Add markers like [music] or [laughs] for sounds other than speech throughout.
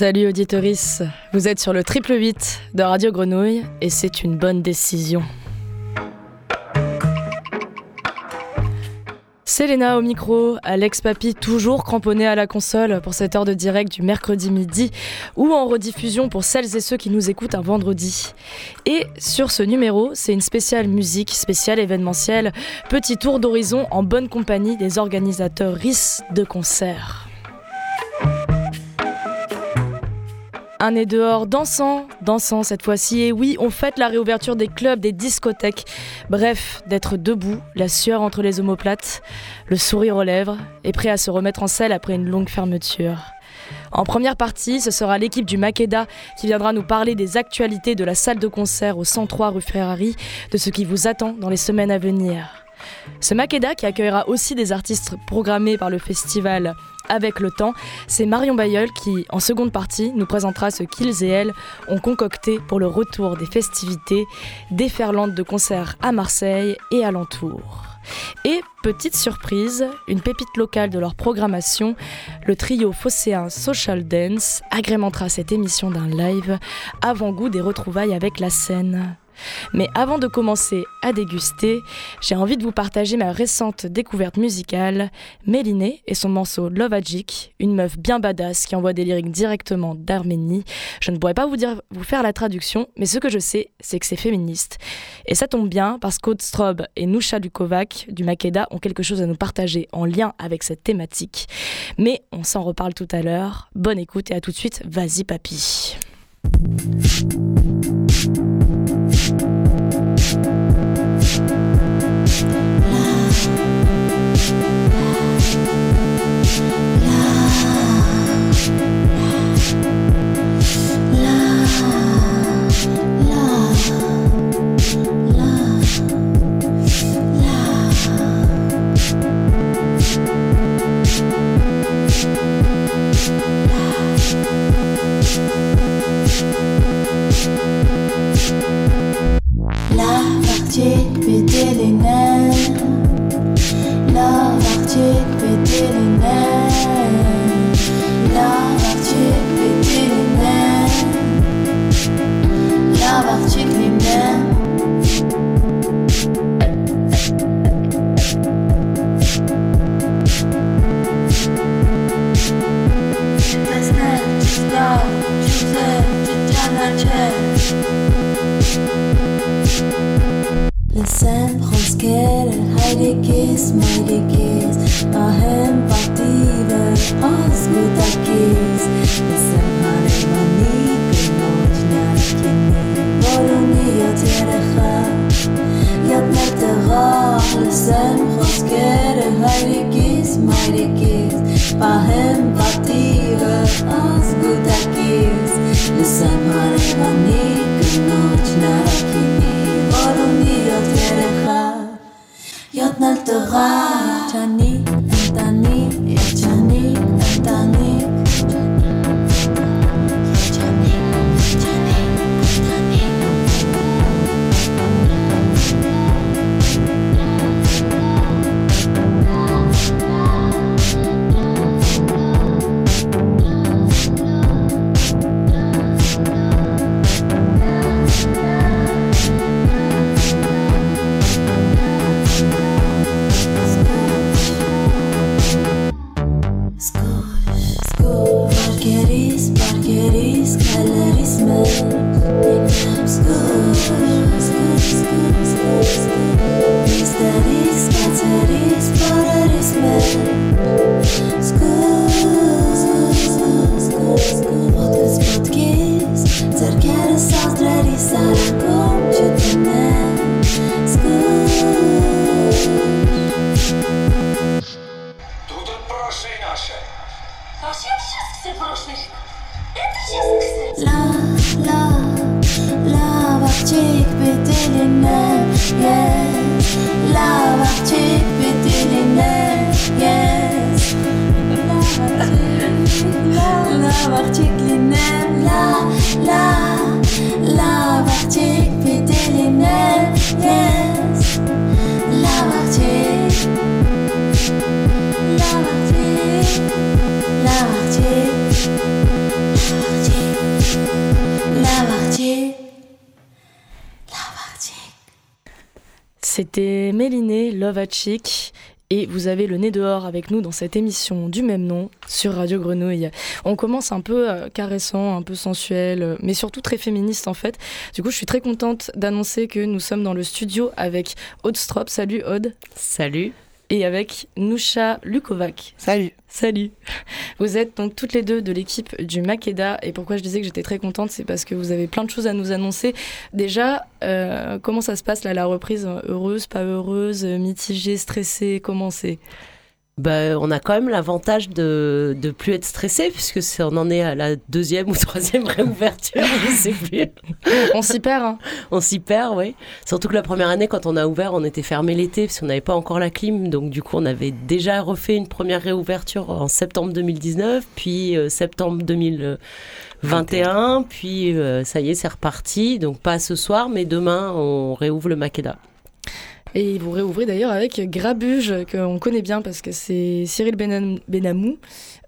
Salut auditoris, vous êtes sur le triple 8 de Radio Grenouille et c'est une bonne décision. Selena au micro, Alex Papy toujours cramponné à la console pour cette heure de direct du mercredi midi ou en rediffusion pour celles et ceux qui nous écoutent un vendredi. Et sur ce numéro, c'est une spéciale musique, spéciale événementielle, petit tour d'horizon en bonne compagnie des organisateurs RIS de concerts. Un nez dehors, dansant, dansant cette fois-ci. Et oui, on fête la réouverture des clubs, des discothèques. Bref, d'être debout, la sueur entre les omoplates, le sourire aux lèvres, et prêt à se remettre en selle après une longue fermeture. En première partie, ce sera l'équipe du Makeda qui viendra nous parler des actualités de la salle de concert au 103 rue Ferrari, de ce qui vous attend dans les semaines à venir. Ce Makeda qui accueillera aussi des artistes programmés par le festival avec le temps, c'est Marion Bayeul qui, en seconde partie, nous présentera ce qu'ils et elles ont concocté pour le retour des festivités déferlantes de concerts à Marseille et alentour. Et petite surprise, une pépite locale de leur programmation, le trio phocéen Social Dance agrémentera cette émission d'un live avant-goût des retrouvailles avec la scène. Mais avant de commencer à déguster, j'ai envie de vous partager ma récente découverte musicale, Mélinée et son morceau Lovagic, une meuf bien badass qui envoie des lyriques directement d'Arménie. Je ne pourrais pas vous, faire la traduction, mais ce que je sais, c'est que c'est féministe. Et ça tombe bien parce qu'Odstrob et Nusha Lukovac du Makeda ont quelque chose à nous partager en lien avec cette thématique. Mais on s'en reparle tout à l'heure. Bonne écoute et à tout de suite. Vas-y papy. Լսեմ խոսքերը հայրիկիս, մայրիկիս, ահեմ պատիվը ազգուտակիս, լսեմ հարևանի կնոջ նարքինը, որ ունի յոթ երեխա, յոթ մեր տղա, լսեմ խոսքերը հայրիկիս, մայրիկիս, ահեմ պատիվը نلتغا C'était Méliné, Love a Chick. Et vous avez le nez dehors avec nous dans cette émission du même nom sur Radio Grenouille. On commence un peu euh, caressant, un peu sensuel, euh, mais surtout très féministe en fait. Du coup, je suis très contente d'annoncer que nous sommes dans le studio avec Aude Strop. Salut Aude. Salut et avec Nusha Lukovac. Salut. Salut. Vous êtes donc toutes les deux de l'équipe du Makeda et pourquoi je disais que j'étais très contente, c'est parce que vous avez plein de choses à nous annoncer. Déjà, euh, comment ça se passe là, la reprise Heureuse, pas heureuse, mitigée, stressée, comment c'est? Bah, on a quand même l'avantage de ne plus être stressé, puisque c'est, on en est à la deuxième ou troisième [laughs] réouverture, je sais plus. on s'y perd. Hein. On s'y perd, oui. Surtout que la première année, quand on a ouvert, on était fermé l'été, parce qu'on n'avait pas encore la clim. Donc du coup, on avait déjà refait une première réouverture en septembre 2019, puis euh, septembre 2021, puis euh, ça y est, c'est reparti. Donc pas ce soir, mais demain, on réouvre le Makeda. Et vous réouvrez d'ailleurs avec Grabuge, qu'on connaît bien parce que c'est Cyril Benamou,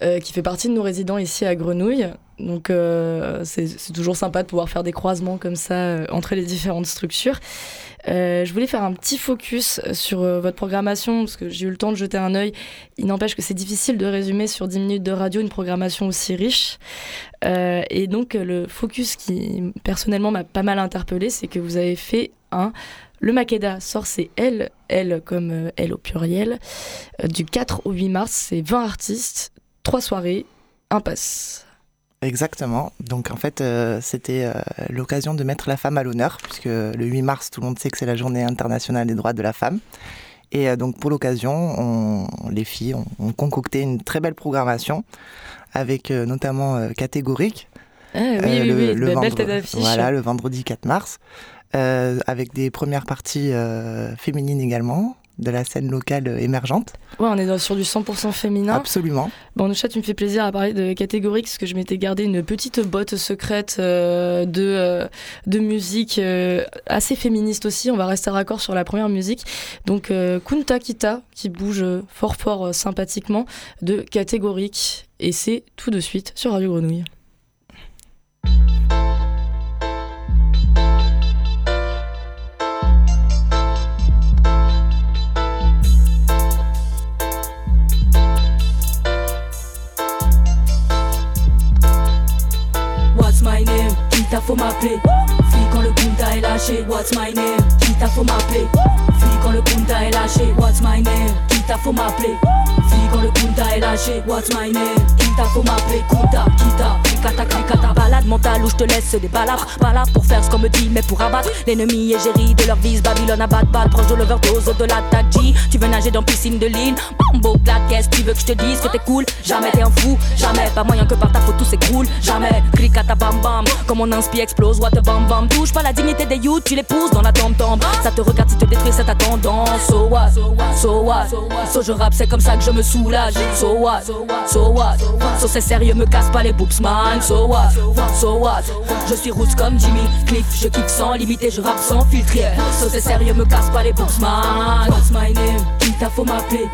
euh, qui fait partie de nos résidents ici à Grenouille. Donc euh, c'est toujours sympa de pouvoir faire des croisements comme ça euh, entre les différentes structures. je voulais faire un petit focus sur votre programmation parce que j'ai eu le temps de jeter un œil. Il n'empêche que c'est difficile de résumer sur 10 minutes de radio une programmation aussi riche. et donc le focus qui personnellement m'a pas mal interpellé, c'est que vous avez fait un le Makeda sort c'est L, L comme euh, L au pluriel. Euh, du 4 au 8 mars, c'est 20 artistes, 3 soirées, un pass. Exactement. Donc en fait, euh, c'était l'occasion de mettre la femme à l'honneur, puisque le 8 mars, tout le monde sait que c'est la journée internationale des droits de la femme. Et donc pour l'occasion, les filles ont, concocté une très belle programmation, avec notamment catégorique. Ah, oui, oui, oui, le, belle Voilà, le vendredi 4 mars. Euh, avec des premières parties euh, féminines également, de la scène locale émergente. Ouais, on est sur du 100% féminin. Absolument. Bon, Noucha, tu me fais plaisir à parler de catégorie, parce que je m'étais gardé une petite botte secrète euh, de, de musique assez féministe aussi. On va rester raccord sur la première musique. Donc, Kunta Kita, qui bouge fort fort sympathiquement, de catégorique. Et c'est tout de suite sur Radio Grenouille. Faut m'appeler. Fille quand le punta est lâché, what's my name? Qui t'a faut m'appeler. Fille quand le punta est lâché, what's my name? Qui t'a faut m'appeler? Fille quand le punta est lâché, what's my name? Qui t'a faut m'appeler? Kunta, kita, klikata, klikata. Balade mentale où je te laisse des balafres. Pas pour faire ce qu'on me dit, mais pour abattre l'ennemi égérie de leur vise. Babylone à bat proche de l'overdose de l'attaque G. Tu veux nager dans piscine de ligne? Bambo, qu'est-ce tu veux que je te dise? Que t'es cool? Jamais t'es un fou, jamais. Pas moyen que par ta faute tout s'écroule, jamais. Klikata, bam bam, comme on inspi explose, what bam bam Touche pas la dignité des youths, tu les pousses dans la tombe tombe Ça te regarde si te détruit, c'est ta tendance So what, so what, so je rap, c'est comme ça que je me soulage So what, so what, so c'est sérieux, me casse pas les boobs man So what, so what, je suis roots comme Jimmy Cliff, je kick sans limiter, je rappe sans filtre So c'est sérieux, me casse pas les boobs man What's my name, qui t'a faut m'appeler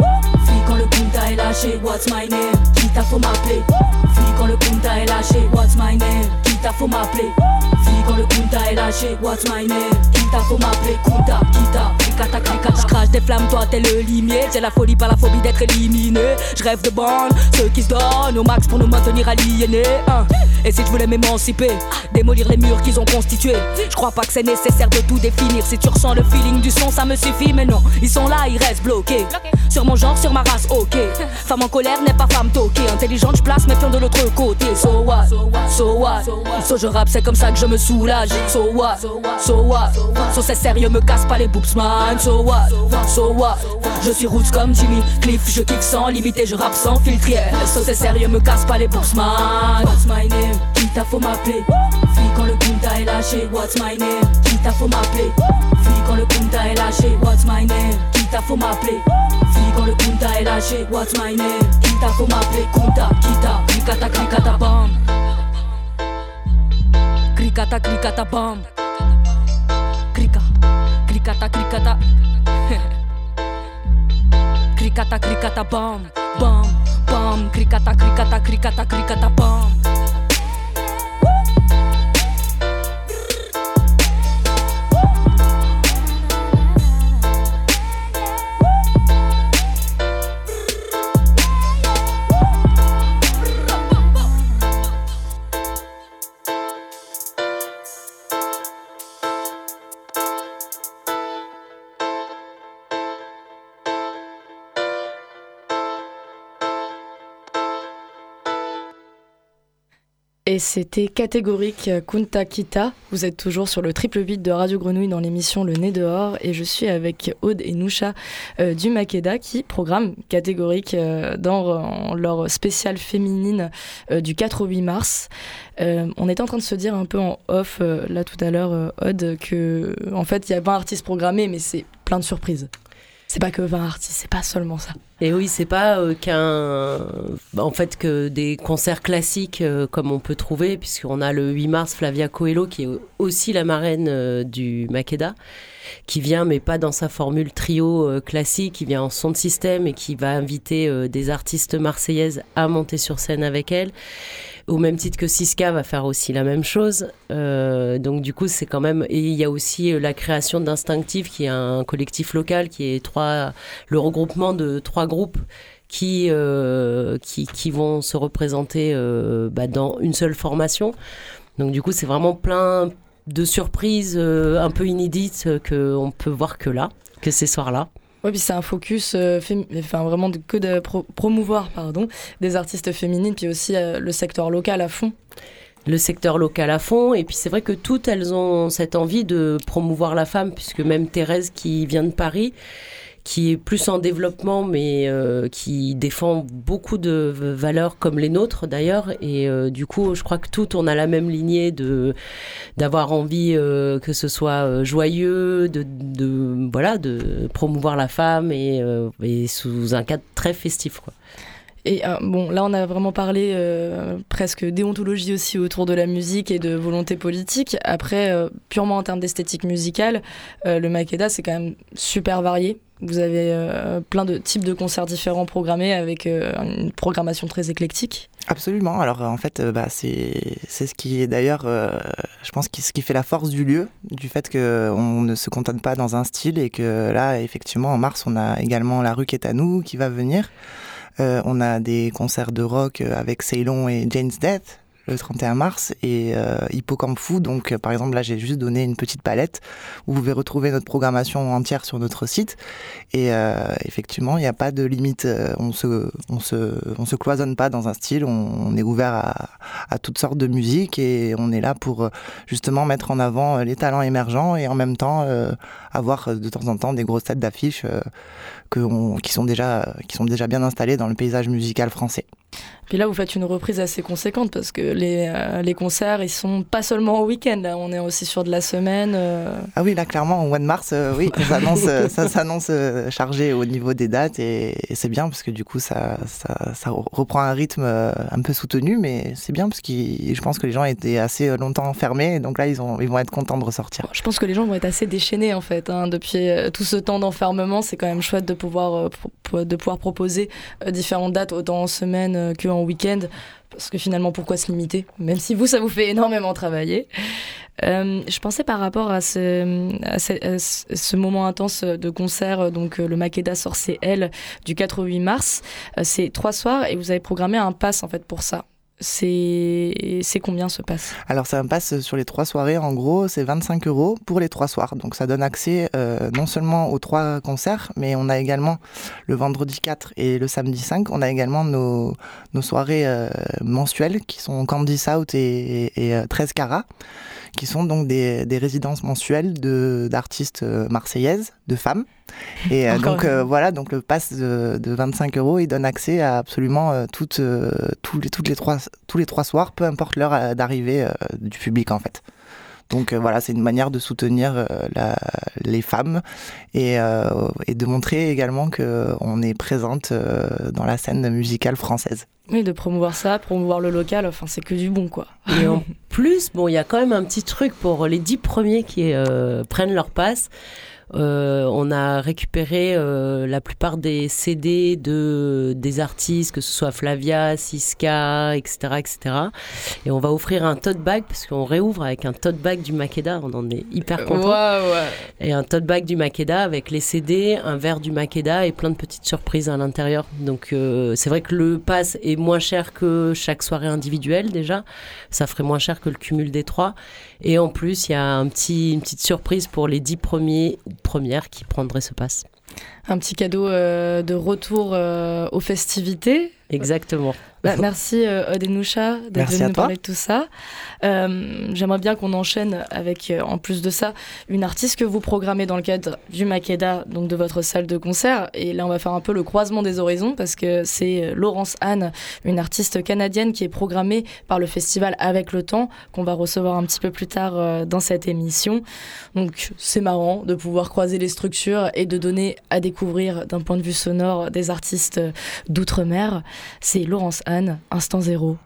Fille quand le punta est lâché, what's my name, qui t'a faut m'appeler Fille quand le punta est lâché, what's my name t'a faut m'appeler. Fille quand le Kunta est lâché, what's my name? T'a faut m'appeler. Kunta, Kita, Klikata, Klikata Je crache des flammes, toi t'es le limier. J'ai la folie, pas la phobie d'être éliminé. Je rêve de bande, ceux qui se donnent au max pour nous maintenir aliénés hein. Et si je voulais m'émanciper, démolir les murs qu'ils ont constitués. Je crois pas que c'est nécessaire de tout définir. Si tu ressens le feeling du son, ça me suffit Mais non, ils sont là, ils restent bloqués. Sur mon genre, sur ma race, ok. Femme en colère n'est pas femme toquée. Intelligente, je place mes de l'autre côté. So what, so what? So je rappe, c'est comme ça que je me soulage. So what, so what, so c'est sérieux, me casse pas les boobs man. So what, so what, je suis roots comme Jimmy Cliff, je kick sans limiter, je rappe sans filtre. So c'est sérieux, me casse pas les boobs man. What's my name? Qui t'a faut m'appeler? Fille quand le punta est lâché, what's my name? Qui t'a faut m'appeler? Fille quand le punta est lâché, what's my name? Qui t'a faut m'appeler? Fille quand le punta est lâché, what's my name? Qui t'a faut m'appeler? Kunta, kita, klikata, klikata, bam. Krikata, krikata, bam. Krika, krikata, krikata. [laughs] krikata, krikata, bam, bam, bam. Krikata, krikata, krikata, krikata, bam. Et c'était catégorique Kunta Kita. Vous êtes toujours sur le triple 8 de Radio Grenouille dans l'émission Le Nez dehors et je suis avec Aude et Noucha euh, du Makeda qui programment catégorique euh, dans leur spéciale féminine euh, du 4 au 8 mars. on était en train de se dire un peu en off là tout à l'heure, Aude, que en fait il y a 20 artistes programmés mais c'est plein de surprises c'est pas que 20 artistes, c'est pas seulement ça. Et oui, c'est pas euh, qu'un. En fait, que des concerts classiques euh, comme on peut trouver, puisqu'on a le 8 mars Flavia Coelho, qui est aussi la marraine euh, du Makeda, qui vient, mais pas dans sa formule trio classique, qui vient en son de système et qui va inviter des artistes marseillaises à monter sur scène avec elle au même titre que Siska va faire aussi la même chose. Euh, donc du coup, c'est quand même et il y a aussi euh, la création d'Instinctive qui est un collectif local qui est trois le regroupement de trois groupes qui euh, qui, qui, vont se représenter bah, dans une seule formation. Donc du coup, c'est vraiment plein de surprises un peu inédites que on peut voir que là, que ces soirs-là. Oui, puis c'est un focus, euh, enfin vraiment que de promouvoir pardon, des artistes féminines, puis aussi euh, le secteur local à fond. Le secteur local à fond, et puis c'est vrai que toutes elles ont cette envie de promouvoir la femme, puisque même Thérèse qui vient de Paris, qui est plus en développement, mais euh, qui défend beaucoup de valeurs comme les nôtres d'ailleurs. Et euh, du coup, je crois que toutes, on a la même lignée de d'avoir envie euh, que ce soit joyeux, de, de, voilà, de promouvoir la femme et, et, sous un cadre très festif. Quoi. Et bon, là, on a vraiment parlé presque déontologie aussi autour de la musique et de volonté politique. Après, purement en termes d'esthétique musicale, le Makeda, c'est quand même super varié. Vous avez euh, plein de types de concerts différents programmés avec euh, une programmation très éclectique. Absolument. Alors en fait, euh, bah, c'est ce qui est d'ailleurs, je pense, ce qui fait la force du lieu, du fait qu'on ne se contente pas dans un style et que là, effectivement, en mars, on a également La rue qui est à nous qui va venir. On a des concerts de rock avec Ceylon et Jane's Death le 31 mars et euh, Hippocampe Fou. Donc, euh, par exemple, là, j'ai juste donné une petite palette où vous pouvez retrouver notre programmation entière sur notre site. Et euh, effectivement, il n'y a pas de limite. Euh, on se, on se, on se cloisonne pas dans un style. On, est ouvert à, à, toutes sortes de musique et on est là pour justement mettre en avant les talents émergents et en même temps avoir de temps en temps des grosses têtes d'affiches que qui sont déjà, qui sont déjà bien installées dans le paysage musical français. Puis là, vous faites une reprise assez conséquente parce que les, euh, les concerts, ils sont pas seulement au week-end. Là, on est aussi sur de la semaine. Euh. Ah oui, là, clairement, au mois de mars, euh, oui, ça s'annonce chargé au niveau des dates et, c'est bien parce que du coup, ça, ça, ça reprend un rythme un peu soutenu, mais c'est bien parce que je pense que les gens étaient assez longtemps fermés, donc là, ils, ont, ils vont être contents de ressortir. Je pense que les gens vont être assez déchaînés en fait. Hein, depuis tout ce temps d'enfermement, c'est quand même chouette de pouvoir, de pouvoir proposer différentes dates, autant en semaine qu'en week-end, parce que finalement, pourquoi se limiter? Même si vous, ça vous fait énormément travailler. Euh, je pensais par rapport à ce, moment intense de concert, donc euh, le Makeda sort CL du 4 au 8 mars. Euh, c'est trois soirs et vous avez programmé un pass en fait pour ça. C'est combien ce pass? Alors ça passe sur les trois soirées, en gros, c'est 25 euros pour les trois soirs. Donc ça donne accès euh, non seulement aux trois concerts, mais on a également le vendredi 4 et le samedi 5, on a également nos, nos soirées euh, mensuelles qui sont Candy South et, et, 13 euh, Cara, qui sont donc des, des résidences mensuelles d'artistes marseillaises, de femmes. Et euh, donc euh, voilà, donc le pass de, 25 euros, il donne accès à absolument euh, toutes, tous, les, toutes les trois, tous les trois soirs, peu importe l'heure d'arrivée du public en fait. Donc voilà, c'est une manière de soutenir la, les femmes et, et, de montrer également qu'on est présente dans la scène musicale française. Oui, de promouvoir ça, promouvoir le local, enfin c'est que du bon quoi. Et en [laughs] plus, bon, il y a quand même un petit truc pour les dix premiers qui prennent leur passe. Euh, on a récupéré euh, la plupart des CD de des artistes, que ce soit Flavia, Siska, etc., etc. Et on va offrir un tote bag parce qu'on réouvre avec un tote bag du Makeda. On en est hyper content. Et un tote bag du Makeda avec les CD, un verre du Makeda et plein de petites surprises à l'intérieur. Donc euh, c'est vrai que le pass est moins cher que chaque soirée individuelle déjà. Ça ferait moins cher que le cumul des trois. Et en plus, il y a un petit, une petite surprise pour les dix premiers première qui prendrait ce pass. Un petit cadeau euh, de retour euh, aux festivités. Exactement. Bah, merci euh, Odenoucha d'être venu nous toi. parler de tout ça. Euh, J'aimerais bien qu'on enchaîne avec, euh, en plus de ça, une artiste que vous programmez dans le cadre du Makeda, donc de votre salle de concert. Et là, on va faire un peu le croisement des horizons parce que c'est euh, Laurence Anne, une artiste canadienne qui est programmée par le festival Avec le Temps, qu'on va recevoir un petit peu plus tard euh, dans cette émission. Donc c'est marrant de pouvoir croiser les structures et de donner à découvrir d'un point de vue sonore des artistes euh, d'outre-mer. C'est Laurence Anne, Instant Zéro.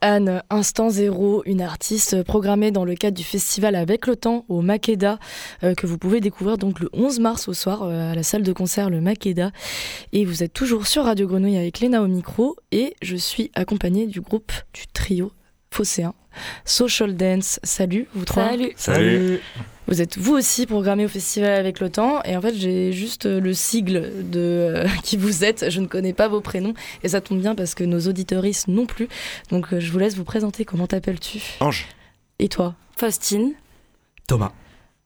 Anne, Instant Zéro, une artiste programmée dans le cadre du festival Avec le Temps au Makeda, euh, que vous pouvez découvrir donc le 11 mars au soir euh, à la salle de concert le Makeda. Et vous êtes toujours sur Radio Grenouille avec Léna au micro et je suis accompagnée du groupe du trio Phocéen. Social Dance, salut vous trois. Salut. Salut. Vous êtes vous aussi programmé au festival avec le temps et en fait j'ai juste euh, le sigle de euh, [laughs] qui vous êtes, je ne connais pas vos prénoms et ça tombe bien parce que nos auditeuristes non plus. Donc euh, je vous laisse vous présenter, comment t'appelles-tu? Ange. Et toi? Faustine. Thomas.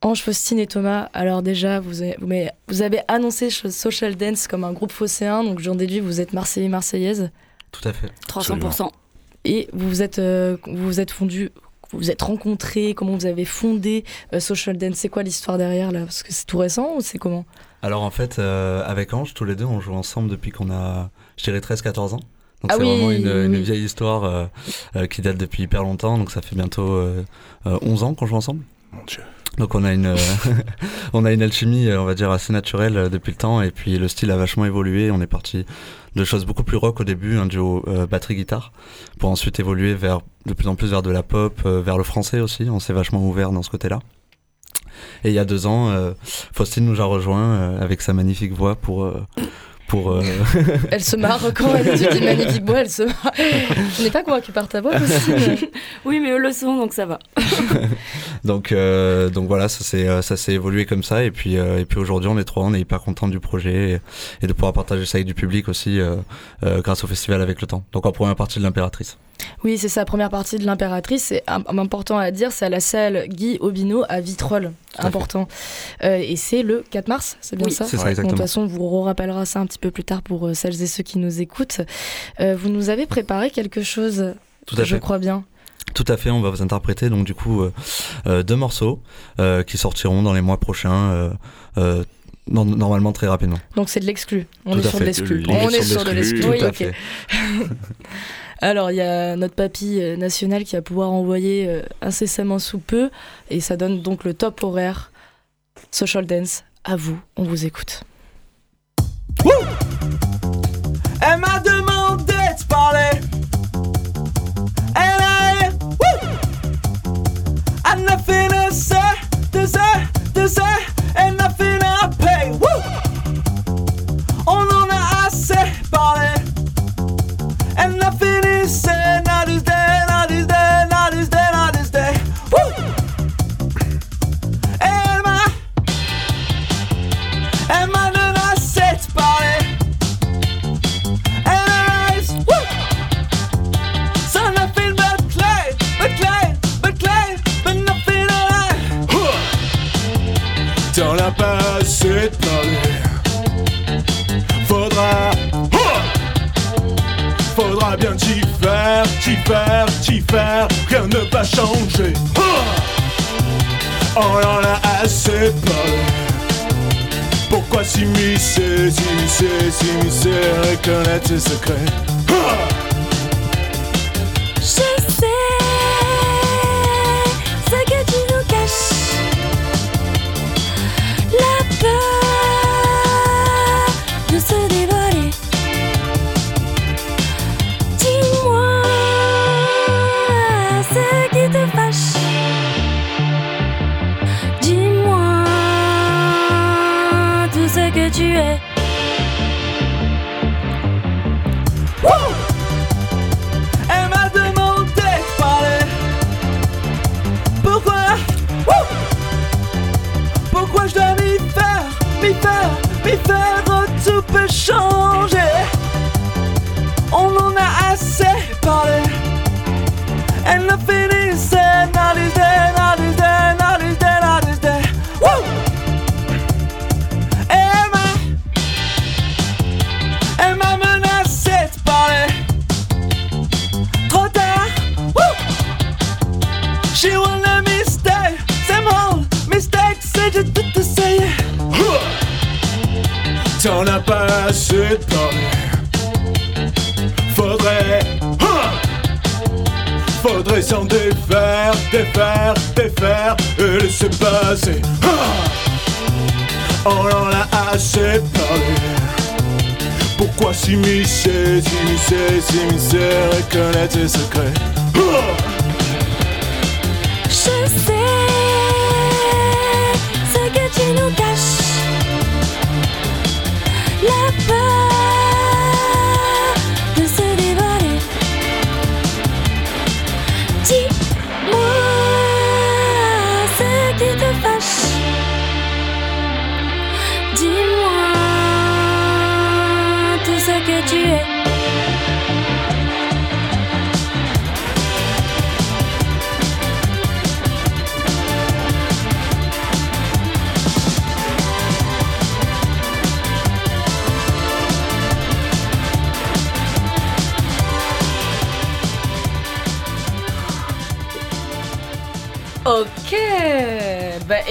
Ange, Faustine et Thomas, alors déjà vous avez, vous avez annoncé Social Dance comme un groupe phocéen, donc j'en déduis vous êtes Marseillais, Marseillaise. Tout à fait. 300%. Et vous vous êtes, euh, vous vous êtes fondu, vous vous êtes rencontrés, comment vous avez fondé euh, Social Dance C'est quoi l'histoire derrière là? Parce que c'est tout récent ou c'est comment? Alors en fait, euh, avec Ange, tous les deux, on joue ensemble depuis qu'on a, je dirais, 13-14 ans. Donc Ah c'est oui, vraiment une, vieille histoire euh, euh, qui date depuis hyper longtemps. Donc ça fait bientôt euh, euh, 11 ans qu'on joue ensemble. Mon Dieu. Donc on a une, euh, [laughs] on a une alchimie, on va dire, assez naturelle euh, depuis le temps. Et puis le style a vachement évolué. On est parti de choses beaucoup plus rock au début, un duo euh, batterie-guitare, pour ensuite évoluer vers de plus en plus vers de la pop, vers le français aussi. On s'est vachement ouvert dans ce côté-là. Et il y a deux ans, Faustine nous a rejoint avec sa magnifique voix pour pour euh, [laughs] Elle se marre quand elle dit des magnifiques bois, elle se marre. Je n'ai pas convaincu par ta voix aussi. mais- [laughs] Oui, mais eux le sont, donc ça va. [laughs] donc euh, donc voilà ça s'est euh, ça s'est évolué comme ça et puis euh, et puis aujourd'hui on est trois on est hyper content du projet et, et de pouvoir partager ça avec du public aussi euh, euh, grâce au festival avec le temps donc en première partie de l'impératrice Oui, c'est ça, première partie de l'impératrice. C'est im- important à dire, c'est à la salle Guy Aubino à Vitrolles. Important. Euh, et c'est le 4 mars, c'est bien Oui. ça c'est ça Bon, de toute façon, on vous rappellera ça un petit peu plus tard pour euh, celles et ceux qui nous écoutent. Euh, vous nous avez préparé quelque chose, tout à je fait crois bien. tout à fait on va vous interpréter donc du coup euh, deux morceaux qui sortiront dans les mois prochains normalement très rapidement Donc c'est de l'exclu. On est sur de l'exclu. On est sur de l'exclu. Oui. [laughs] Alors, il y a notre papy national qui va pouvoir envoyer incessamment sous peu. Et ça donne donc le top horaire Social Dance. À vous, on vous écoute. M'a demandé de parler. Elle a Woo! Elle n'a fait de ça, de ça, de ça. Elle n'a fait la paix. Woo! On en a assez parlé. Elle n'a fait des scènes, à this t'y faire. Rien ne va changer. On en a assez parlé. Pourquoi s'immiscer, s'immiscer, s'immiscer, reconnaître ses secrets? Je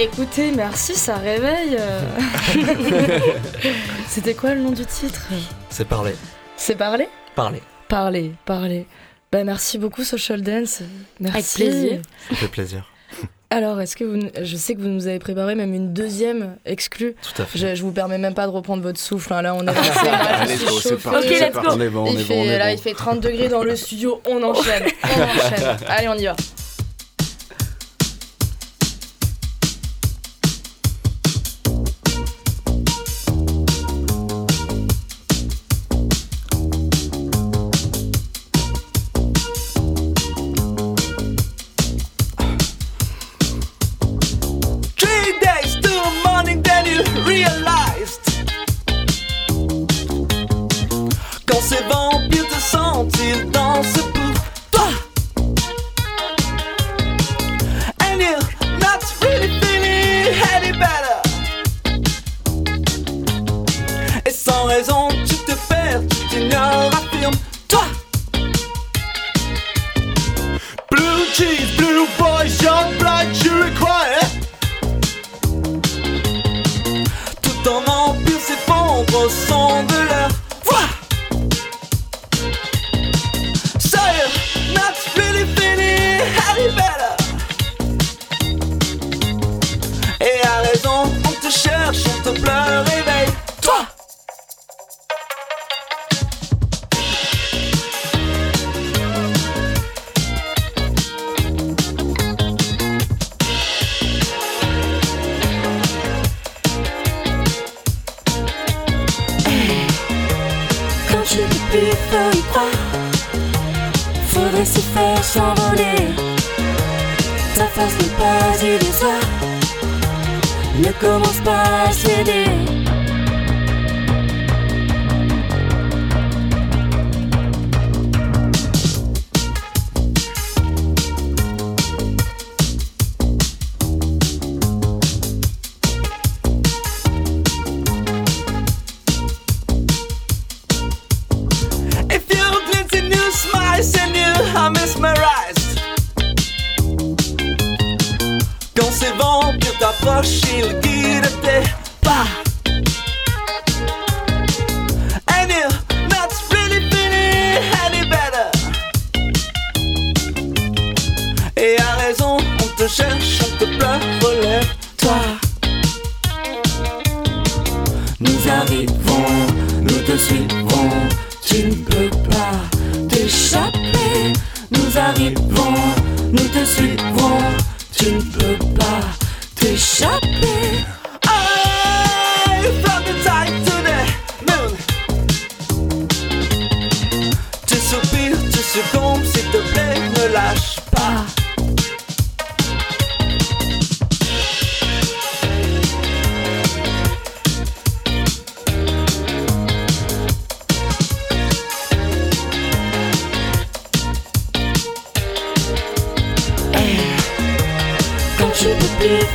écoutez, merci, ça réveille. euh. [laughs] C'était quoi le nom du titre? C'est parler. C'est parler? Parler. Parler, parler. Bah merci beaucoup Social Dance. Merci. Avec plaisir. Ça fait plaisir. [laughs] Alors, est-ce que vous, je sais que vous nous avez préparé même une deuxième exclue. Tout à fait. Je, je vous permets même pas de reprendre votre souffle. hein. Là, on est [laughs] Allez, c'est parti, let's go. On est bon, on il est fait, bon, on est là, bon. il fait 30 degrés dans le studio. On enchaîne. On enchaîne. Allez, on y va. Te cherche, commence pas à céder.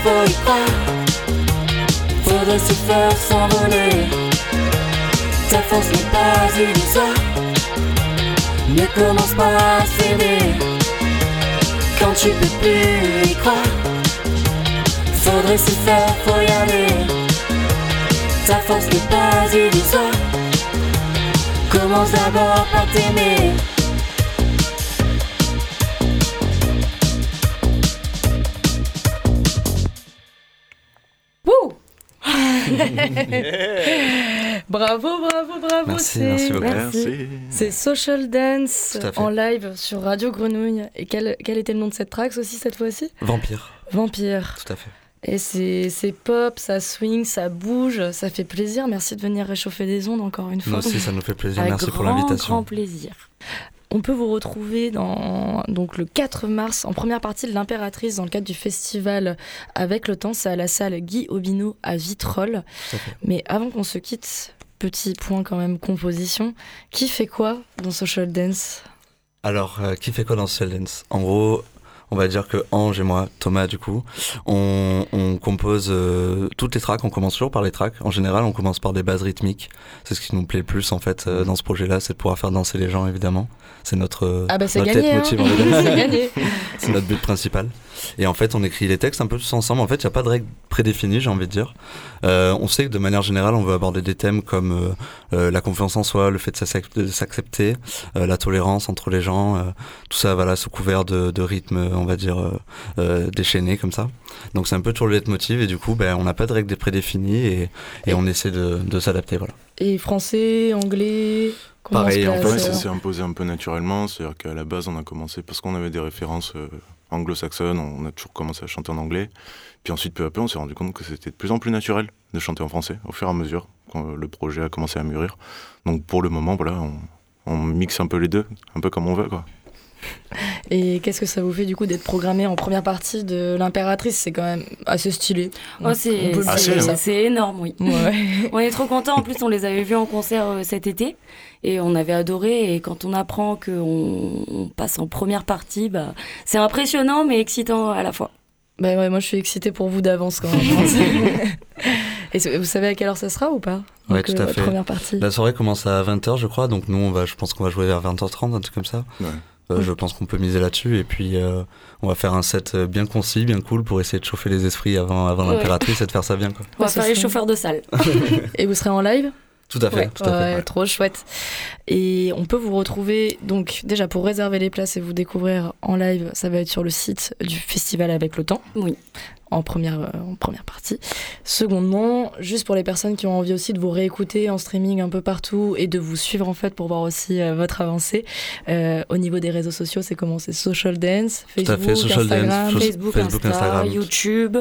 Faut y croire. Faudrait se faire s'envoler. Ta force n'est pas illusoire. Ne commence pas à céder. Quand tu peux plus y croire. Faudrait se faire, faut y aller. Ta force n'est pas illusoire. Commence d'abord par t'aimer. [laughs] Bravo, bravo, bravo. Merci, c'est- merci beaucoup. Merci. C'est Social Dance en live sur Radio Grenouille. Et quel, quel était le nom de cette track aussi cette fois-ci? Vampire, Vampire. tout à fait. Et c'est c'est pop, ça swing, ça bouge, ça fait plaisir. Merci de venir réchauffer des ondes encore une Nous fois. aussi, ça nous fait plaisir. [laughs] Merci pour l'invitation. grand plaisir. On peut vous retrouver dans, donc le 4 mars en première partie de l'Impératrice dans le cadre du festival Avec le temps. C'est à la salle Guy Aubineau à Vitrolles. Mais avant qu'on se quitte, petit point quand même composition. Qui fait quoi dans Social Dance? Alors, euh, qui fait quoi dans Social Dance? En gros, on va dire que Ange et moi, Thomas du coup, on, on compose euh, toutes les tracks, on commence toujours par les tracks. En général, on commence par des bases rythmiques. C'est ce qui nous plaît le plus en fait euh, dans ce projet-là, c'est de pouvoir faire danser les gens évidemment. C'est notre, Ah bah c'est notre gagné, hein. [laughs] c'est notre but principal. Et en fait, on écrit les textes un peu tous ensemble. En fait, il n'y a pas de règles prédéfinies, j'ai envie de dire. Euh, on sait que de manière générale, on veut aborder des thèmes comme euh, euh, la confiance en soi, le fait de s'accep- de s'accepter, euh, la tolérance entre les gens, euh, tout ça, voilà, sous couvert de, de rythmes, on va dire, euh, euh, déchaînés comme ça. Donc c'est un peu toujours le leitmotiv et du coup, ben, on n'a pas de règles prédéfinies et, et on essaie de, de s'adapter, voilà. Et français, anglais comment Pareil, on en fait, ça? s'est imposé un peu naturellement. C'est-à-dire qu'à la base, on a commencé parce qu'on avait des références anglo-saxonnes, on a toujours commencé à chanter en anglais. Puis ensuite, peu à peu, on s'est rendu compte que c'était de plus en plus naturel de chanter en français au fur et à mesure quand le projet a commencé à mûrir. Donc pour le moment, voilà, on, on mixe un peu les deux, un peu comme on veut, quoi. Et qu'est-ce que ça vous fait du coup d'être programmé en première partie de l'impératrice? C'est quand même assez stylé. Oh, c'est Ah, dire c'est- énorme, oui. Ouais. [laughs] On est trop contents. En plus, on les avait vus en concert euh, cet été et on avait adoré. Et quand on apprend qu'on on passe en première partie, bah, c'est impressionnant mais excitant à la fois. Bah ouais, moi je suis excitée pour vous d'avance quand même. [laughs] Et vous savez à quelle heure ça sera ou pas? Ouais, Donc, tout euh, à votre fait. Première partie. La soirée commence à 20h, je crois, donc nous, on va, je pense qu'on va jouer vers 20h30, un truc comme ça. Ouais. Euh, je pense qu'on peut miser là-dessus et puis euh, on va faire un set bien concis, bien cool pour essayer de chauffer les esprits avant, avant Ouais. l'impératrice et de faire ça bien. Quoi. On va faire les chauffeurs de salle. [laughs] Et vous serez en live? Tout à fait, Ouais. tout à fait. Ouais, ouais. trop chouette. Et on peut vous retrouver, donc déjà pour réserver les places et vous découvrir en live, ça va être sur le site du festival avec le temps. Oui. En première, euh, en première partie. Secondement, juste pour les personnes qui ont envie aussi de vous réécouter en streaming un peu partout et de vous suivre en fait pour voir aussi euh, votre avancée. euh, au niveau des réseaux sociaux, c'est comment? C'est Social Dance, Facebook, fait, Social Instagram. Dance, Fo- Facebook, Facebook, Insta, Instagram. YouTube.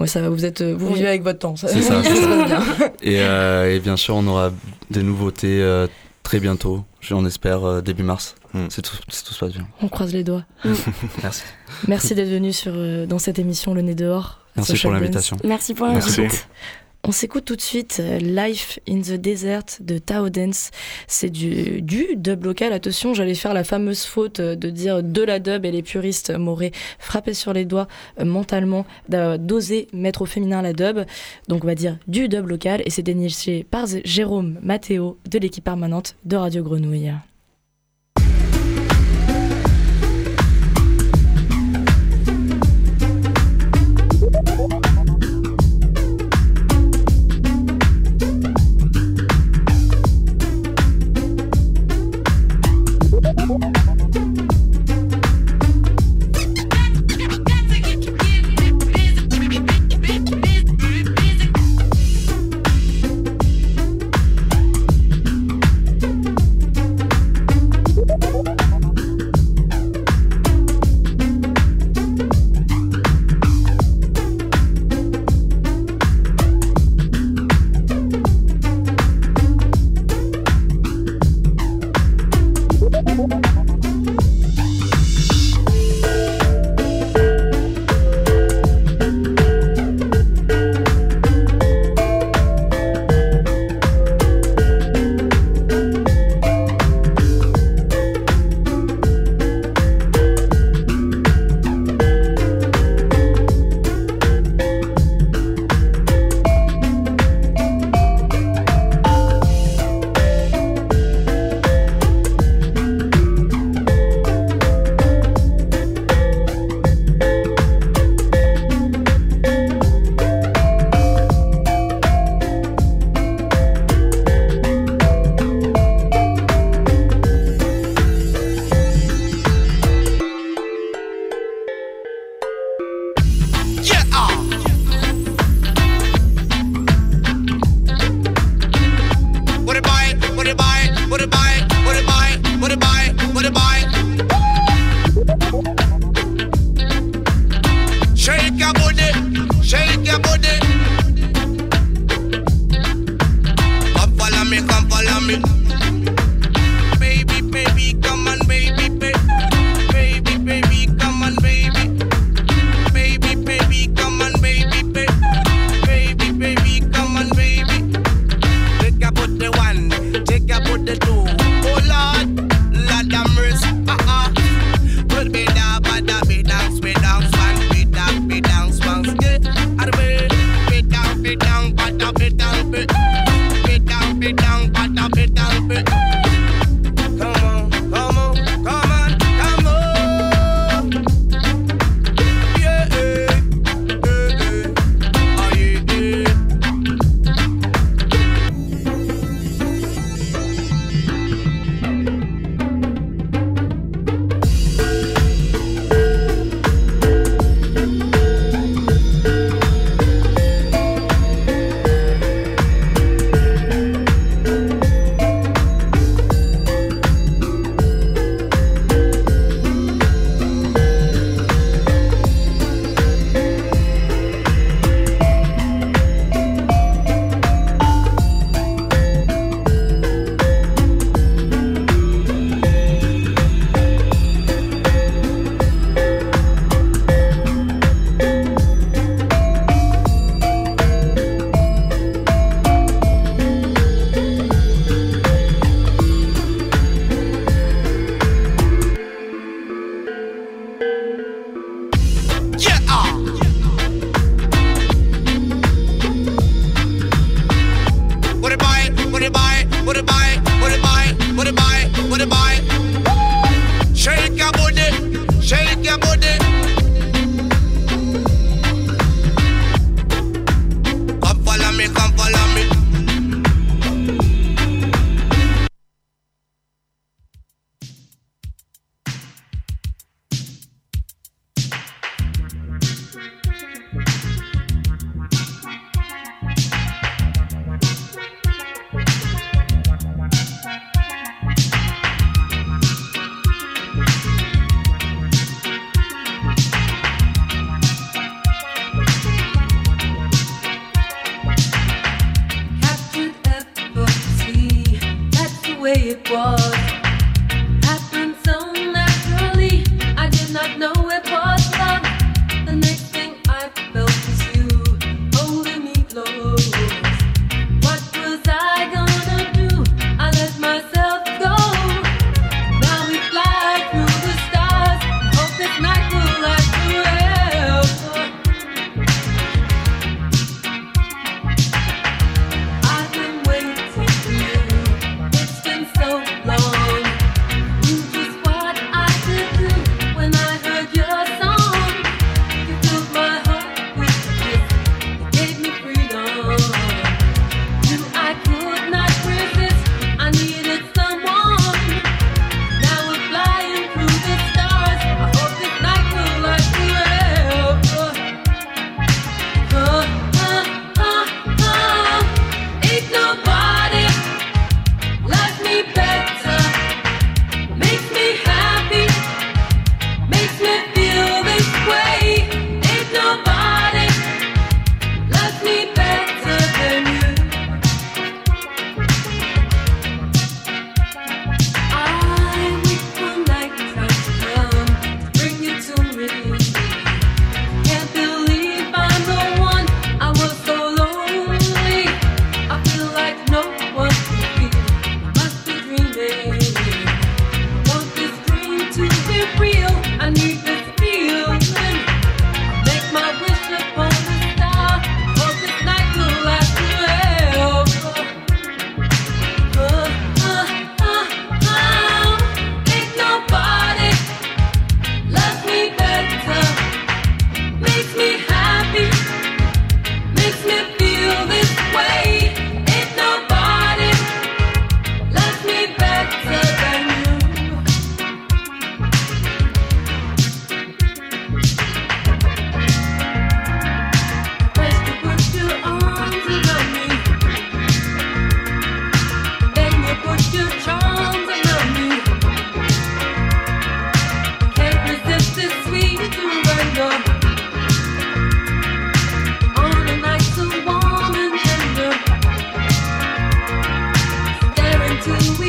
Ouais, ça va, vous êtes, vous Oui. vivez avec votre temps. Ça, C'est ça, [laughs] c'est se ça. passe bien. Et, euh, et bien sûr, on aura des nouveautés euh, très bientôt. On espère euh, début mars. Mm. Si, tout, se passe bien. On croise les doigts. [laughs] Merci. Merci d'être venu sur, euh, dans cette émission Le Nez dehors. Merci pour l'invitation. Merci pour Merci. l'invitation. On s'écoute tout de suite euh, Life in the Desert de Tao Dance. C'est du, du dub local. Attention, j'allais faire la fameuse faute euh, de dire de la dub et les puristes m'auraient frappé sur les doigts euh, mentalement d'oser mettre au féminin la dub. Donc on va dire du dub local et c'est déniché par Jérôme Matteo de l'équipe permanente de Radio Grenouille.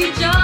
you just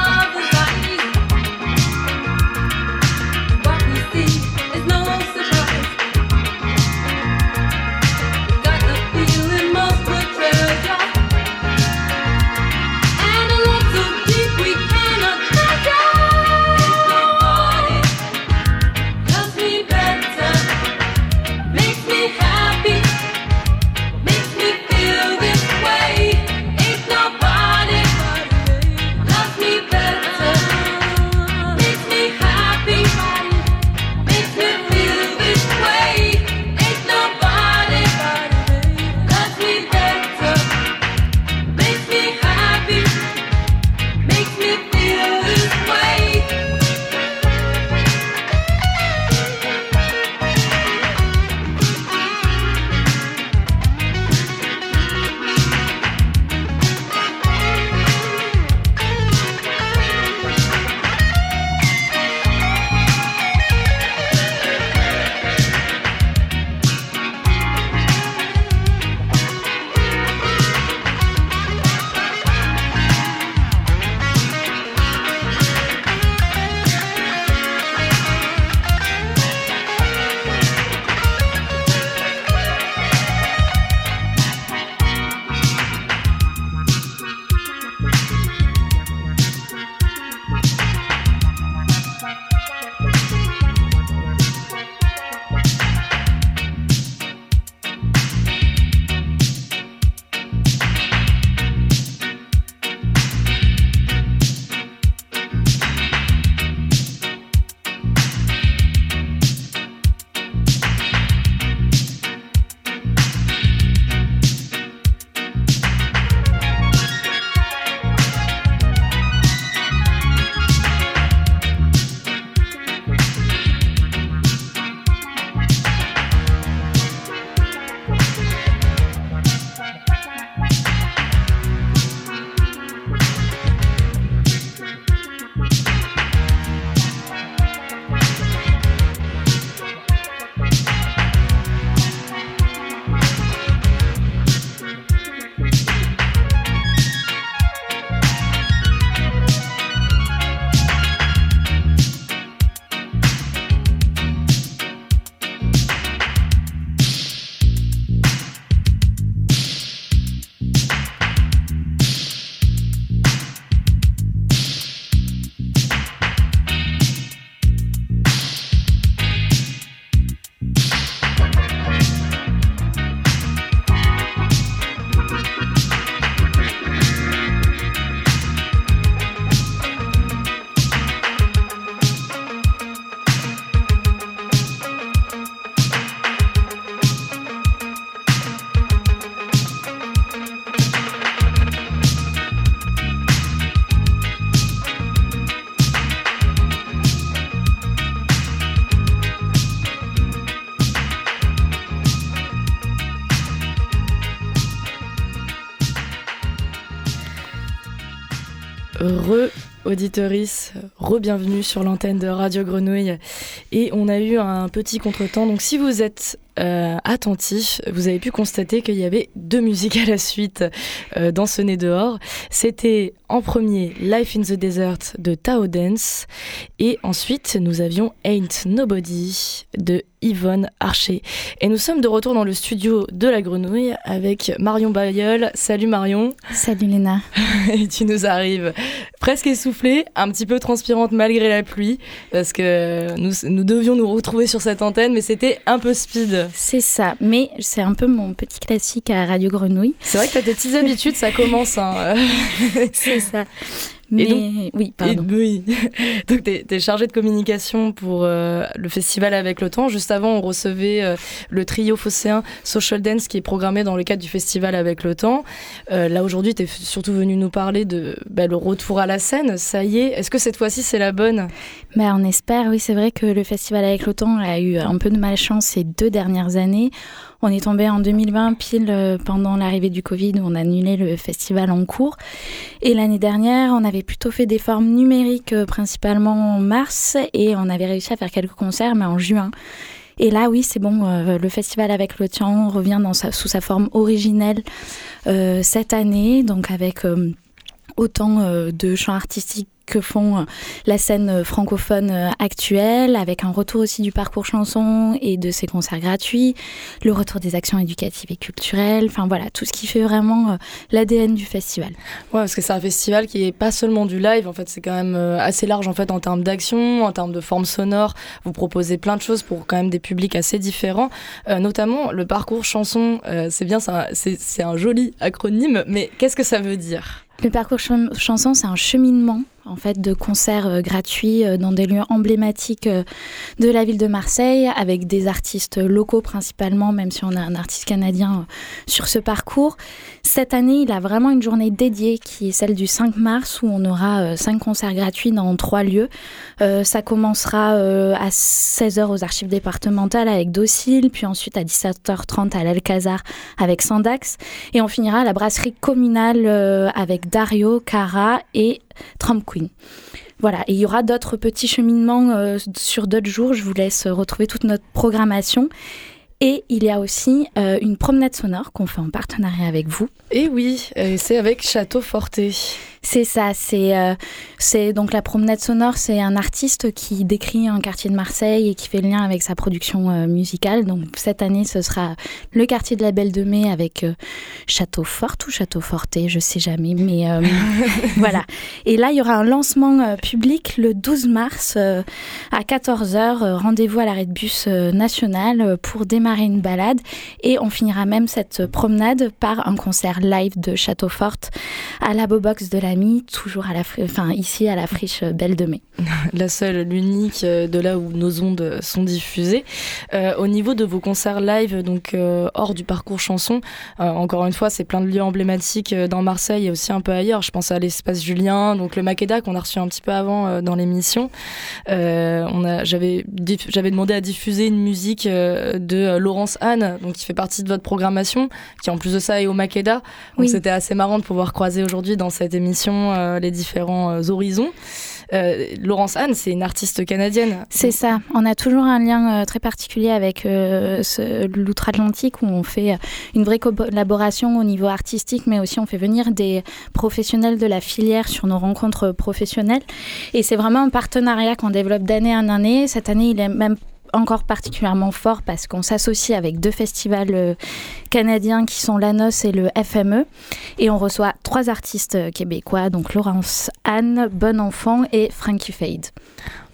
Re auditeurice, re-bienvenue sur l'antenne de Radio Grenouille. Et on a eu un petit contretemps, donc si vous êtes euh, attentif, vous avez pu constater qu'il y avait deux musiques à la suite euh, dans ce nez dehors. C'était en premier Life in the Desert de Tao Dance et ensuite nous avions Ain't Nobody de Yvonne Archer. Et nous sommes de retour dans le studio de la Grenouille avec Marion Bayeul. Salut Marion. Salut Léna. [laughs] et tu nous arrives presque essoufflée, un petit peu transpirante malgré la pluie, parce que nous, nous devions nous retrouver sur cette antenne, mais c'était un peu speed. C'est ça, mais c'est un peu mon petit classique à Radio Grenouille. C'est vrai que t'as tes petites habitudes, ça commence. Hein. [laughs] c'est ça. Mais donc, oui, pardon. Et, oui. [laughs] donc tu es, chargé de communication pour euh, le festival avec le temps. Juste avant, on recevait euh, le trio phocéen Social Dance qui est programmé dans le cadre du festival avec le temps. Euh, là aujourd'hui, tu es surtout venu nous parler de bah, le retour à la scène. Ça y est, est-ce que cette fois-ci c'est la bonne? Bah, On espère, oui, c'est vrai que le festival avec le temps a eu un peu de malchance ces deux dernières années. On est tombé en 2020 pile pendant l'arrivée du Covid où on a annulé le festival en cours. Et l'année dernière, on avait plutôt fait des formes numériques principalement en mars et on avait réussi à faire quelques concerts mais en juin. Et là, oui, c'est bon, euh, le festival avec le Tian revient sous sa forme originelle euh, cette année, donc avec euh, autant de chants artistiques que font la scène francophone actuelle, avec un retour aussi du parcours chanson et de ses concerts gratuits, le retour des actions éducatives et culturelles, enfin voilà, tout ce qui fait vraiment l'ADN du festival. Ouais, parce que c'est un festival qui est pas seulement du live, en fait, c'est quand même assez large en fait en termes d'action, en termes de forme sonore. Vous proposez plein de choses pour quand même des publics assez différents, euh, notamment le parcours chanson. Euh, c'est bien, c'est un joli acronyme, mais qu'est-ce que ça veut dire? Le parcours ch chanson, c'est un cheminement en fait de concerts euh, gratuits euh, dans des lieux emblématiques euh, de la ville de Marseille avec des artistes locaux principalement même si on a un artiste canadien sur ce parcours. Cette année, il a vraiment une journée dédiée qui est celle du 5 mars où on aura cinq concerts gratuits dans trois lieux. ça commencera à 16h aux archives départementales avec Docile, puis ensuite à 17h30 à l'Alcazar avec Sandax et on finira à la brasserie communale avec Dario, Cara et Trump Queen. Voilà, et il y aura d'autres petits cheminements euh, sur d'autres jours. Je vous laisse retrouver toute notre programmation. Et il y a aussi euh, une promenade sonore qu'on fait en partenariat avec vous. Et oui, c'est avec Château Forté. C'est ça, c'est euh, c'est donc la promenade sonore, c'est un artiste qui décrit un quartier de Marseille et qui fait le lien avec sa production euh, musicale. Donc cette année, ce sera le quartier de la Belle de Mai avec euh, Château Fort ou Château Forté, je sais jamais, mais [laughs] voilà. Et là, il y aura un lancement public le 12 mars à 14h. Rendez-vous à l'arrêt de bus national pour démarrer une balade et on finira même cette promenade par un concert live de Château Forte à la Bobox de l'Ami, toujours à la, enfin ici à la friche Belle de Mai. [laughs] La seule, l'unique euh, de là où nos ondes sont diffusées. Euh, au niveau de vos concerts live, donc euh, hors du parcours chanson, encore une fois, c'est plein de lieux emblématiques dans Marseille et aussi un peu ailleurs. Je pense à l'espace Julien, donc le Makeda qu'on a reçu un petit peu avant dans l'émission. J'avais, demandé à diffuser une musique de Laurence Anne, donc qui fait partie de votre programmation, qui en plus de ça est au Makeda. Donc Oui. c'était assez marrant de pouvoir croiser aujourd'hui dans cette émission euh, les différents euh, horizons. Euh, Laurence Anne, c'est une artiste canadienne. C'est ça. On a toujours un lien euh, très particulier avec euh, l'outre-Atlantique où on fait une vraie collaboration au niveau artistique, mais aussi on fait venir des professionnels de la filière sur nos rencontres professionnelles. Et c'est vraiment un partenariat qu'on développe d'année en année. Cette année, il est même encore particulièrement fort parce qu'on s'associe avec deux festivals euh, canadiens qui sont l'ANOS et le FME et on reçoit trois artistes euh, québécois donc Laurence Anne, Bon Enfant et Frankie Fade.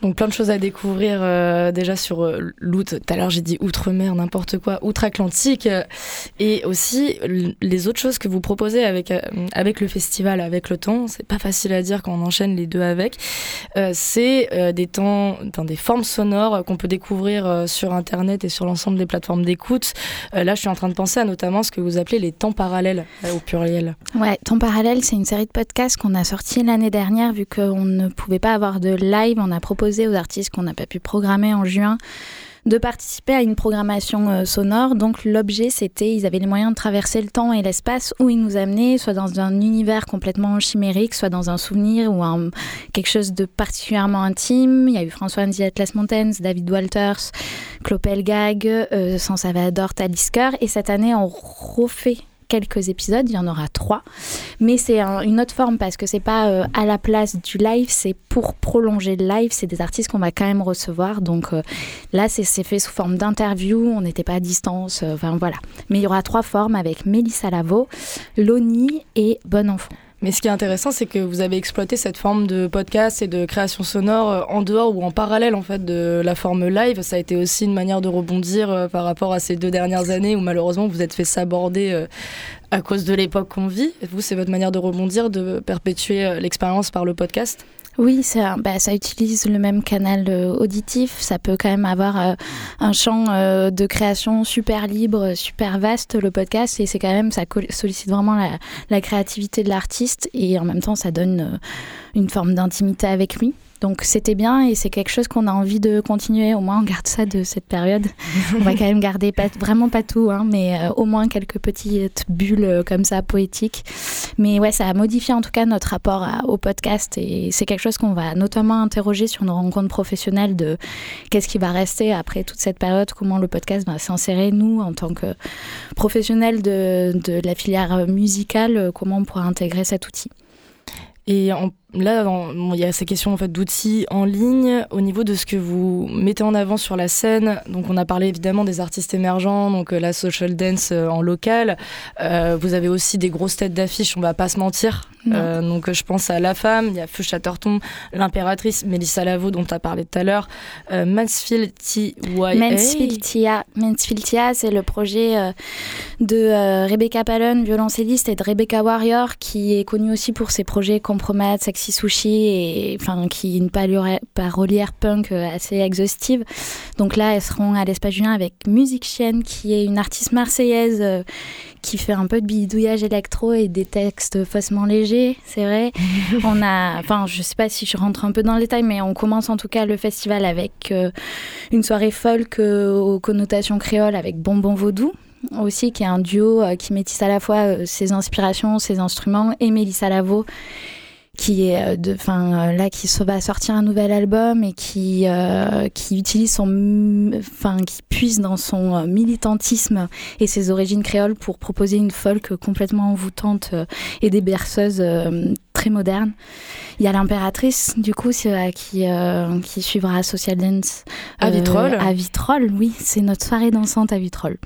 Donc plein de choses à découvrir euh, déjà sur euh, l'outre. Tout à l'heure j'ai dit outre-mer, n'importe quoi, outre-Atlantique. euh, et aussi les autres choses que vous proposez avec, euh, avec le festival, avec le temps. C'est pas facile à dire quand on enchaîne les deux avec. C'est des temps, dans des formes sonores qu'on peut découvrir sur Internet et sur l'ensemble des plateformes d'écoute. Là je suis en train de penser à notamment ce que vous appelez les temps parallèles au pluriel. Ouais, Ton Parallèle, c'est une série de podcasts qu'on a sorti l'année dernière vu qu'on ne pouvait pas avoir de live. On a proposé aux artistes qu'on n'a pas pu programmer en juin de participer à une programmation euh, sonore. Donc l'objet, c'était, ils avaient les moyens de traverser le temps et l'espace où ils nous amenaient, soit dans un univers complètement chimérique, soit dans un souvenir ou un, quelque chose de particulièrement intime. Il y a eu François Andy Atlas Mountains, David Walters, Clopel Gag, euh, Sans Salvador Talisker. Et cette année, on refait quelques épisodes, il y en aura trois, mais c'est un- une autre forme parce que c'est pas euh, à la place du live, c'est pour prolonger le live, c'est des artistes qu'on va quand même recevoir, donc euh, là c'est c'est fait sous forme d'interview, on n'était pas à distance, euh, enfin voilà. Mais il y aura trois formes avec Mélissa Lavo, Loni et Bon Enfant. Mais ce qui est intéressant, c'est que vous avez exploité cette forme de podcast et de création sonore euh, en dehors ou en parallèle en fait de la forme live. Ça a été aussi une manière de rebondir euh, par rapport à ces deux dernières années où malheureusement vous êtes fait saborder euh, à cause de l'époque qu'on vit. Vous, c'est votre manière de rebondir, de perpétuer l'expérience par le podcast? Oui, bah, ça utilise le même canal auditif. Ça peut quand même avoir un champ de création super libre, super vaste, le podcast. Et c'est quand même, ça sollicite vraiment la créativité de l'artiste. Et en même temps, ça donne euh, une forme d'intimité avec lui. Donc c'était bien et c'est quelque chose qu'on a envie de continuer. Au moins, on garde ça de cette période. on va quand même garder vraiment pas tout, hein, mais euh, au moins quelques petites bulles euh, comme ça poétiques. Mais ouais, ça a modifié en tout cas notre rapport au podcast et c'est quelque chose qu'on va notamment interroger sur nos rencontres professionnelles de qu'est-ce qui va rester après toute cette période, comment le podcast va s'insérer, nous, en tant que professionnels de, de la filière musicale, euh, comment on pourra intégrer cet outil. Et en- là, bon, il y a ces questions en fait d'outils en ligne au niveau de ce que vous mettez en avant sur la scène. Donc, on a parlé évidemment des artistes émergents, donc euh, la social dance euh, en local. Euh, vous avez aussi des grosses têtes d'affiche, on va pas se mentir. Donc, je pense à La Femme, il y a Feu Chatterton, l'impératrice, Mélissa Lavo, dont tu as parlé tout à l'heure, Mansfield T.Y.A. Mansfield Tia, c'est le projet de Rebecca Pallon, violoncelliste, et de Rebecca Warrior, qui est connue aussi pour ses projets Compromat, Sexy Sushi, et enfin qui est une parolière, punk euh, assez exhaustive. Donc là, elles seront à l'Espace Julien avec Musique Chienne, qui est une artiste marseillaise euh, qui fait un peu de bidouillage électro et des textes faussement légers, c'est vrai. [laughs] on a, enfin, je sais pas si je rentre un peu dans le détail, mais on commence en tout cas le festival avec euh, une soirée folk aux connotations créoles avec Bonbon Vaudou aussi, qui est un duo euh, qui métisse à la fois euh, ses inspirations, ses instruments, et Mélissa Lavo, qui est euh, de, fin, euh, là qui va sortir un nouvel album et qui euh, qui utilise son, enfin qui puise dans son euh, militantisme et ses origines créoles pour proposer une folk complètement envoûtante et des berceuses très modernes. Il y a l'impératrice, du coup, euh, qui, euh, qui suivra Social Dance À euh, Vitrolles. à Vitrolles, oui, c'est notre soirée dansante à Vitrolles.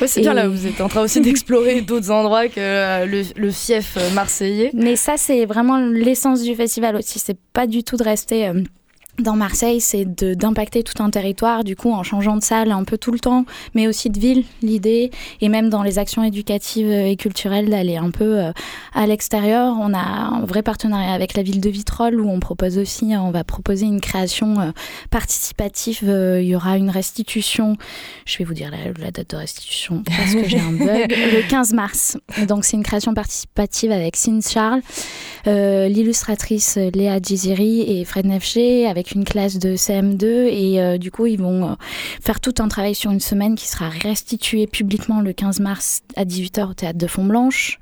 Ouais, c'est bien là, vous êtes en train aussi d'explorer [laughs] d'autres endroits que le, le fief marseillais. Mais ça, c'est vraiment l'essence du festival aussi. C'est pas du tout de rester dans Marseille, c'est d'impacter tout un territoire, du coup, en changeant de salle un peu tout le temps, mais aussi de ville, l'idée, et même dans les actions éducatives euh, et culturelles, d'aller un peu euh, à l'extérieur. On a un vrai partenariat avec la ville de Vitrolles où on propose aussi, on va proposer une création euh, participative. Euh, Il y aura une restitution, je vais vous dire la, la date de restitution parce que j'ai un [laughs] bug, le 15 mars. Donc, c'est une création participative avec Cine Charles, l'illustratrice Léa Djiziri et Fred Nefché avec une classe de CM2 et euh, du coup ils vont euh, faire tout un travail sur une semaine qui sera restitué publiquement le 15 mars à 18h au théâtre de Font-Blanche.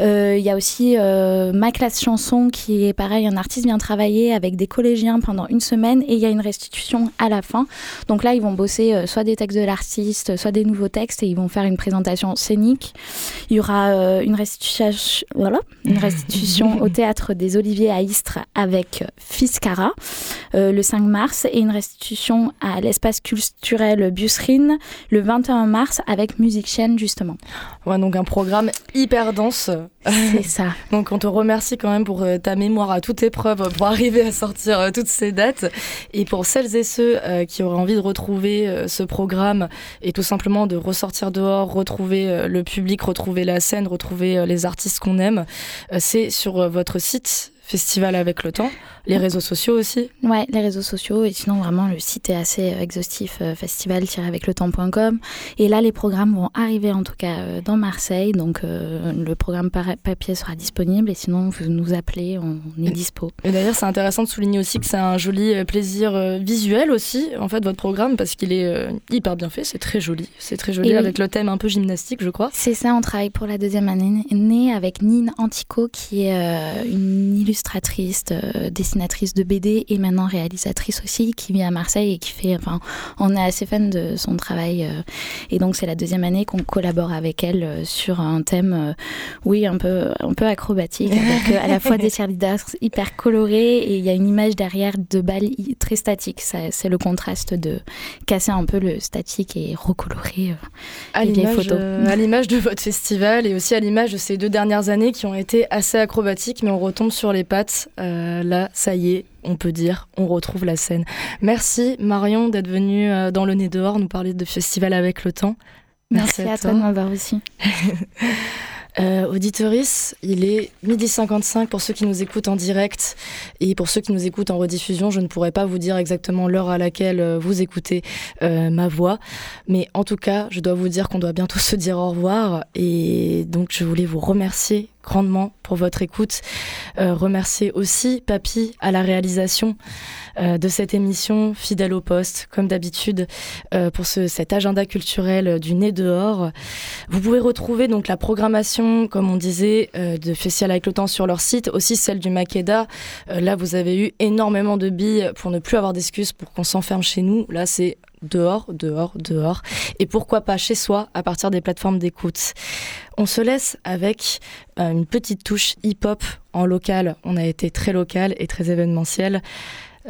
Euh, Il y a aussi ma classe chanson qui est pareil, un artiste vient travailler avec des collégiens pendant une semaine et il y a une restitution à la fin. Donc là ils vont bosser soit des textes de l'artiste, soit des nouveaux textes et ils vont faire une présentation scénique. Il y aura une restitution, voilà, une restitution au théâtre des Oliviers à Istres avec Fiscara le 5 mars et une restitution à l'espace culturel Busserine le 21 mars avec Musique Chienne justement. Ouais, donc un programme hyper dense. C'est [laughs] ça. donc on te remercie quand même pour euh, ta mémoire à toute épreuve pour arriver à sortir euh, toutes ces dates. Et pour celles et ceux euh, qui auraient envie de retrouver ce programme et tout simplement de ressortir dehors, retrouver le public, retrouver la scène, retrouver les artistes qu'on aime, c'est sur votre site Festival avec le temps, les réseaux sociaux aussi. Ouais, les réseaux sociaux et sinon vraiment le site est assez euh, exhaustif, euh, festival-avec-le-temps.com. Et là, les programmes vont arriver en tout cas euh, dans Marseille, donc euh, le programme papier sera disponible et sinon vous nous appelez, on, on est dispo. Et d'ailleurs, c'est intéressant de souligner aussi que c'est un joli plaisir visuel aussi, en fait, votre programme, parce qu'il est hyper bien fait, c'est très joli. C'est très joli Et oui. avec le thème un peu gymnastique, je crois. C'est ça, on travaille pour la deuxième année née avec Nine Antico, qui est une illustratrice, euh, dessinatrice de BD et maintenant réalisatrice aussi, qui vit à Marseille et qui fait. Enfin, on est assez fan de son travail. euh, et donc, c'est la deuxième année qu'on collabore avec elle euh, sur un thème, oui, un peu, un peu acrobatique, avec à la fois des [laughs] cheerleaders hyper colorés et il y a une image derrière de balles très statique. C'est le contraste de casser un peu le statique et recolorer. à les vieilles photos. à l'image de votre festival et aussi à l'image de ces deux dernières années qui ont été assez acrobatiques, mais on retombe sur les pattes. Euh, là, ça y est, on peut dire, on retrouve la scène. Merci Marion d'être venue euh, dans le nez dehors nous parler de festival avec le temps. Merci, à toi de m'avoir aussi. [laughs] Euh, auditorice, il est midi 55 pour ceux qui nous écoutent en direct et pour ceux qui nous écoutent en rediffusion. Je ne pourrais pas vous dire exactement l'heure à laquelle euh, vous écoutez euh, ma voix, mais en tout cas, je dois vous dire qu'on doit bientôt [laughs] se dire au revoir et donc je voulais vous remercier grandement pour votre écoute. Euh, remercier aussi Papy à la réalisation euh, de cette émission, fidèle au poste, comme d'habitude, euh, pour ce, cet agenda culturel du nez dehors. Vous pouvez retrouver donc la programmation, comme on disait, euh, de Festival avec le temps sur leur site, aussi celle du Makeda. Euh, là, vous avez eu énormément de billes pour ne plus avoir d'excuses pour qu'on s'enferme chez nous. Là, c'est dehors, dehors, dehors. Et pourquoi pas chez soi à partir des plateformes d'écoute. On se laisse avec euh, une petite touche hip-hop en local. On a été très local et très événementiel.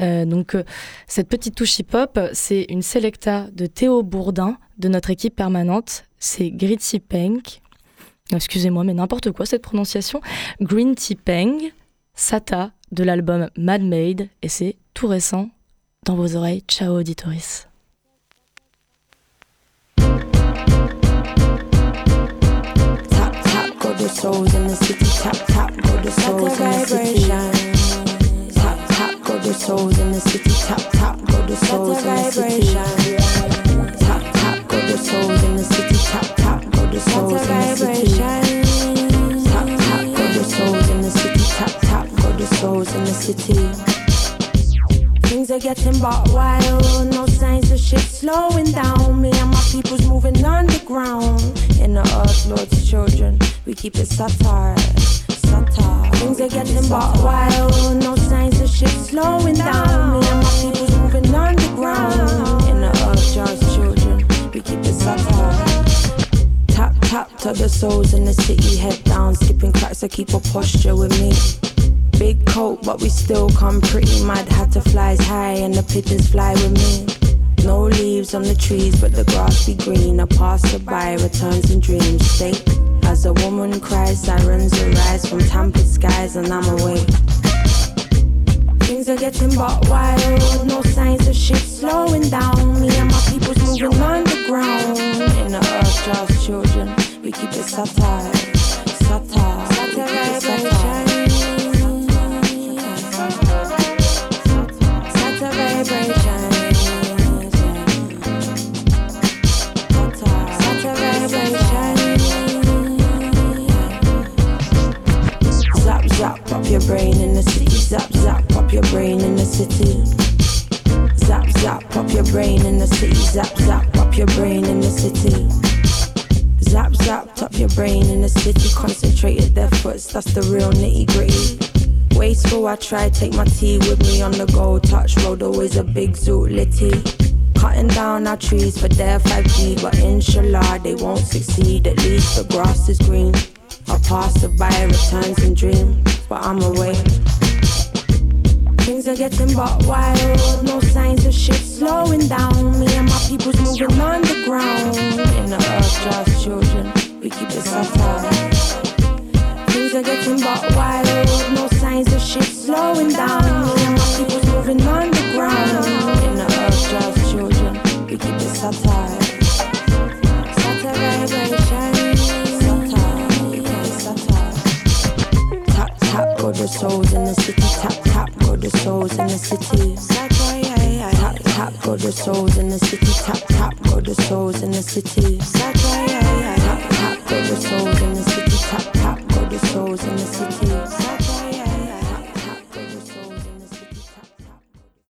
Euh, donc euh, cette petite touche hip-hop, c'est une selecta de Théo Bourdin de notre équipe permanente. C'est Gritty Peng. Excusez-moi, mais n'importe quoi cette prononciation. Green Tea Peng, Sata de l'album Mad Made et c'est tout récent dans vos oreilles. Ciao auditoris. Go the souls in the city. Top, top, go the souls in the city. Top, top, go the souls in the city. Top, top, go the souls in the city. Top, top, go the souls in the city. Top, top, go the souls in the city. Top, top, go the souls in the city. Top, top, go the souls in the city. Things are getting but wild, no signs of shit slowing down. Me and my people's moving underground. In the earth, Lord's children, we keep it satire, satire. Things are getting but wild, no signs of shit slowing down. Me and my people's moving underground. In the earth, God's children, we keep it satire. Tap tap to the souls in the city, head down, skipping cracks. I keep a posture with me. Big coat, but we still come pretty mad. Had to flies high and the pigeons fly with me. No leaves on the trees, but the grass be green. A passerby returns in dreams. State as a woman cries, sirens arise from tampered skies, and I'm away. Things are getting but wild, no signs of shit slowing down. Me and my people's moving underground. In the earth, just children, we keep it satire, that's the real nitty gritty. Wasteful, I try take my tea with me on the go. Touch road, always a big zoo litty. Cutting down our trees for their 5G, but inshallah they won't succeed. At least the grass is green. A passerby returns in dream, but I'm away. Things are getting but wild, no signs of shit slowing down. Me and my people's moving underground. In the earth, just children, we keep it satire. Are getting but wild, no signs of shit slowing down. My people's moving underground. In the earth, just children, we keep it satire. Satire vibration. Satire, yeah, satire. Tap tap, go the soul souls in the city. Tap tap go the souls in the city. Tap tap go the souls in the city. Tap tap go the souls in the city. The souls in the cities.